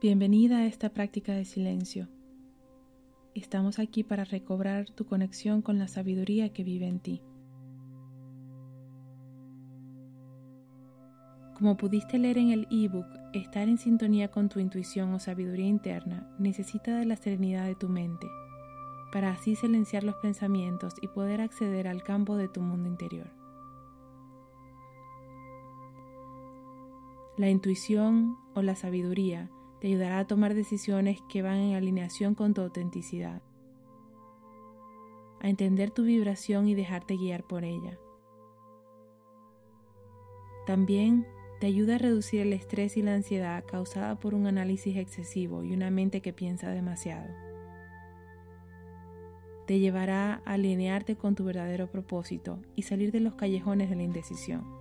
Bienvenida a esta práctica de silencio. Estamos aquí para recobrar tu conexión con la sabiduría que vive en ti. Como pudiste leer en el ebook, estar en sintonía con tu intuición o sabiduría interna necesita de la serenidad de tu mente, para así silenciar los pensamientos y poder acceder al campo de tu mundo interior. La intuición o la sabiduría te ayudará a tomar decisiones que van en alineación con tu autenticidad, a entender tu vibración y dejarte guiar por ella. También te ayuda a reducir el estrés y la ansiedad causada por un análisis excesivo y una mente que piensa demasiado. Te llevará a alinearte con tu verdadero propósito y salir de los callejones de la indecisión.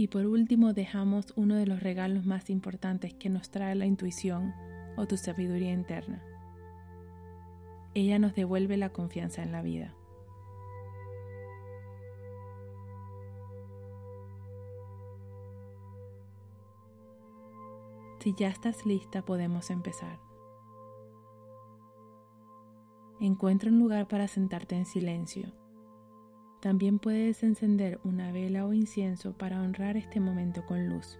Y por último dejamos uno de los regalos más importantes que nos trae la intuición o tu sabiduría interna. Ella nos devuelve la confianza en la vida. Si ya estás lista, podemos empezar. Encuentra un lugar para sentarte en silencio también puedes encender una vela o incienso para honrar este momento con luz.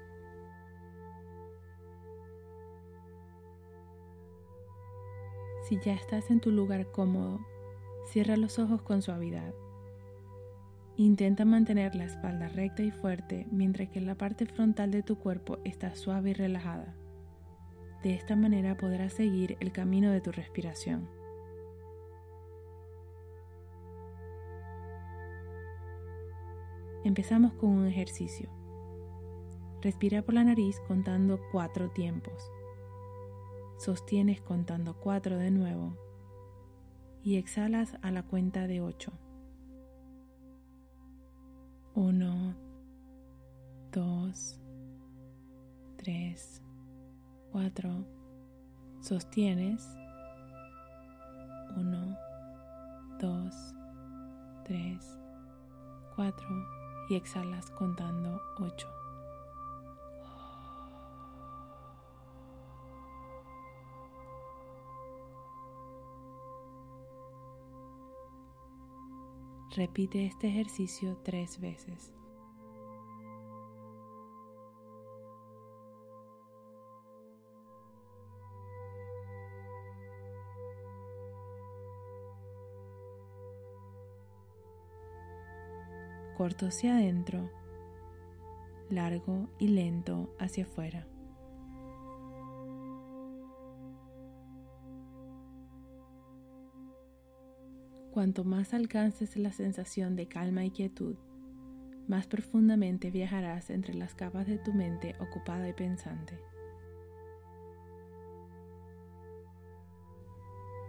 Si ya estás en tu lugar cómodo, cierra los ojos con suavidad. Intenta mantener la espalda recta y fuerte mientras que la parte frontal de tu cuerpo está suave y relajada. De esta manera podrás seguir el camino de tu respiración. Empezamos con un ejercicio. Respira por la nariz contando cuatro tiempos. Sostienes contando cuatro de nuevo y exhalas a la cuenta de ocho. Uno, dos, tres, cuatro. Sostienes. Uno, dos, tres, cuatro y exhalas contando 8. Repite este ejercicio tres veces. Corto hacia adentro, largo y lento hacia afuera. Cuanto más alcances la sensación de calma y quietud, más profundamente viajarás entre las capas de tu mente ocupada y pensante.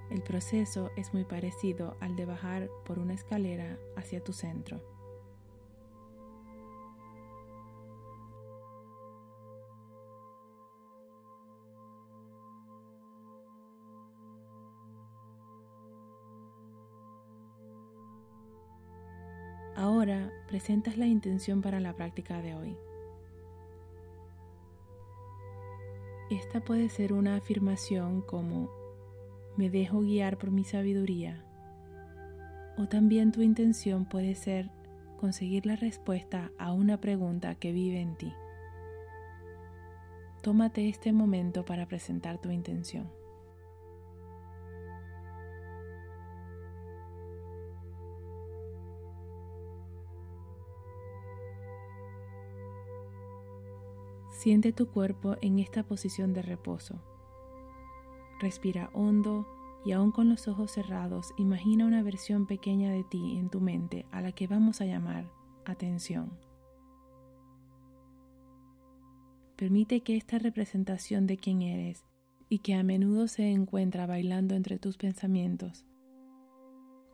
El proceso es muy parecido al de bajar por una escalera hacia tu centro. Ahora presentas la intención para la práctica de hoy. Esta puede ser una afirmación como me dejo guiar por mi sabiduría o también tu intención puede ser conseguir la respuesta a una pregunta que vive en ti. Tómate este momento para presentar tu intención. Siente tu cuerpo en esta posición de reposo. Respira hondo y aún con los ojos cerrados, imagina una versión pequeña de ti en tu mente a la que vamos a llamar atención. Permite que esta representación de quién eres y que a menudo se encuentra bailando entre tus pensamientos,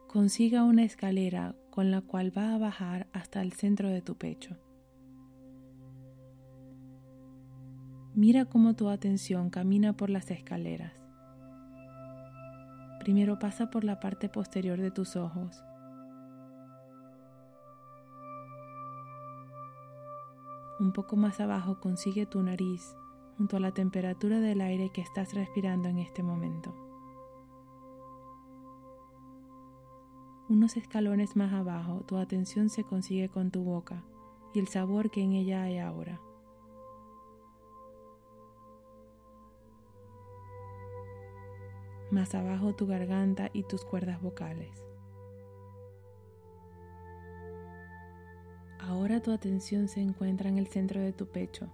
consiga una escalera con la cual va a bajar hasta el centro de tu pecho. Mira cómo tu atención camina por las escaleras. Primero pasa por la parte posterior de tus ojos. Un poco más abajo consigue tu nariz junto a la temperatura del aire que estás respirando en este momento. Unos escalones más abajo, tu atención se consigue con tu boca y el sabor que en ella hay ahora. Más abajo tu garganta y tus cuerdas vocales. Ahora tu atención se encuentra en el centro de tu pecho,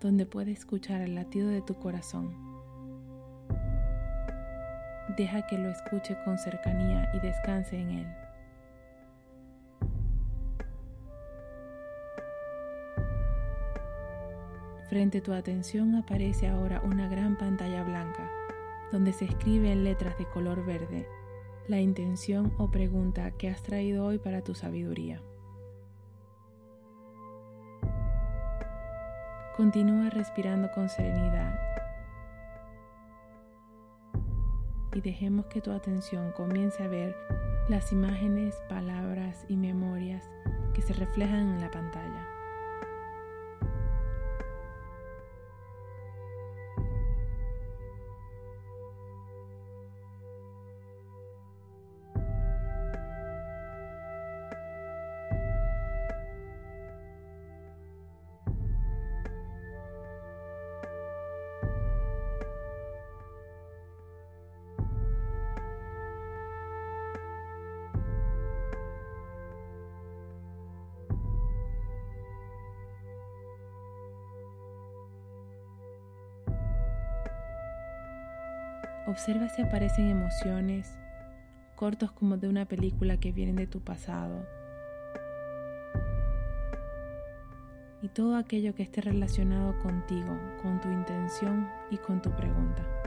donde puedes escuchar el latido de tu corazón. Deja que lo escuche con cercanía y descanse en él. Frente a tu atención aparece ahora una gran pantalla blanca, donde se escribe en letras de color verde la intención o pregunta que has traído hoy para tu sabiduría. Continúa respirando con serenidad y dejemos que tu atención comience a ver las imágenes, palabras y memorias que se reflejan en la pantalla. Observa si aparecen emociones, cortos como de una película que vienen de tu pasado. Y todo aquello que esté relacionado contigo, con tu intención y con tu pregunta.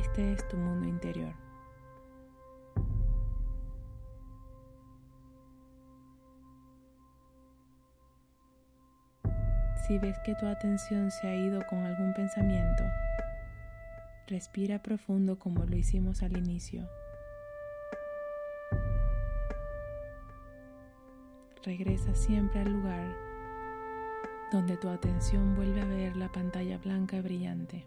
Este es tu mundo interior. Si ves que tu atención se ha ido con algún pensamiento, respira profundo como lo hicimos al inicio. Regresa siempre al lugar donde tu atención vuelve a ver la pantalla blanca brillante.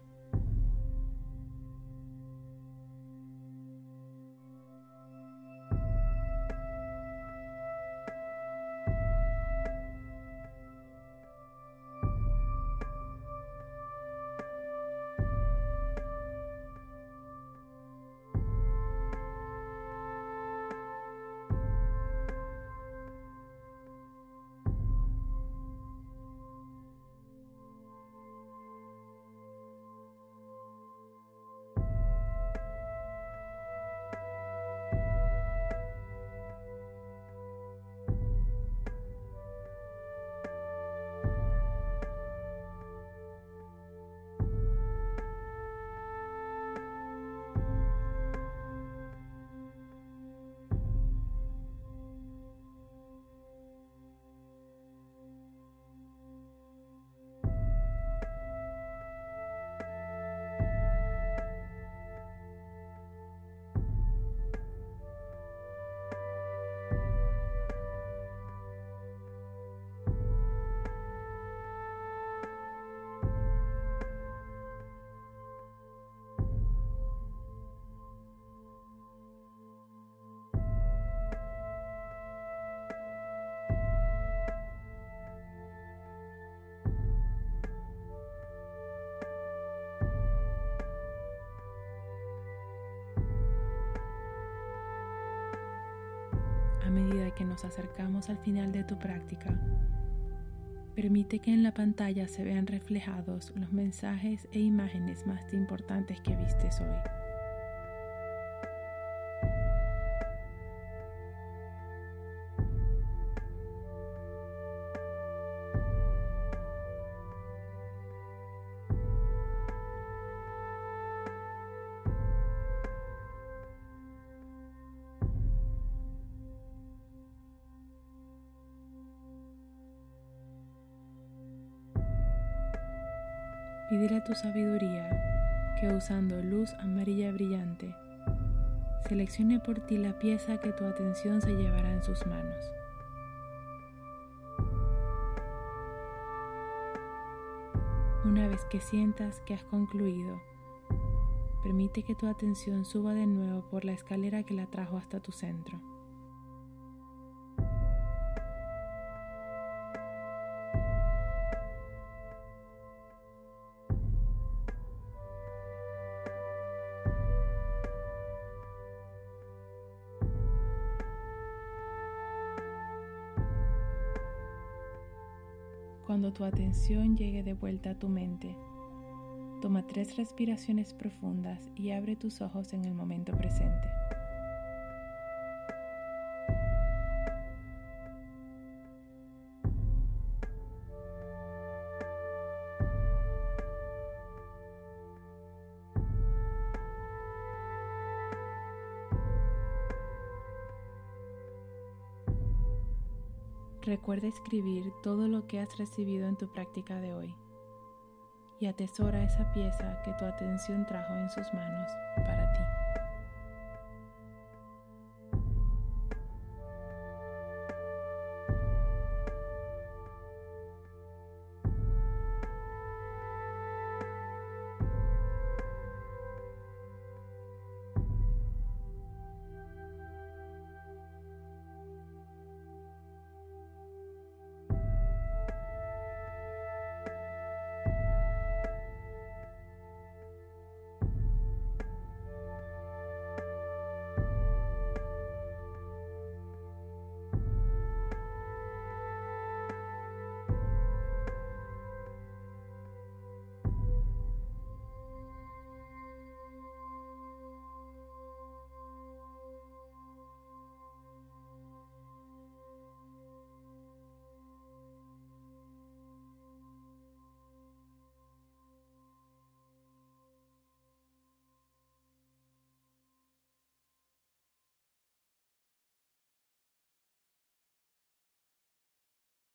Medida que nos acercamos al final de tu práctica, permite que en la pantalla se vean reflejados los mensajes e imágenes más importantes que vistes hoy. Pídele a tu sabiduría que usando luz amarilla brillante, seleccione por ti la pieza que tu atención se llevará en sus manos. Una vez que sientas que has concluido, permite que tu atención suba de nuevo por la escalera que la trajo hasta tu centro. Cuando tu atención llegue de vuelta a tu mente, toma tres respiraciones profundas y abre tus ojos en el momento presente. Recuerda escribir todo lo que has recibido en tu práctica de hoy y atesora esa pieza que tu atención trajo en sus manos para ti.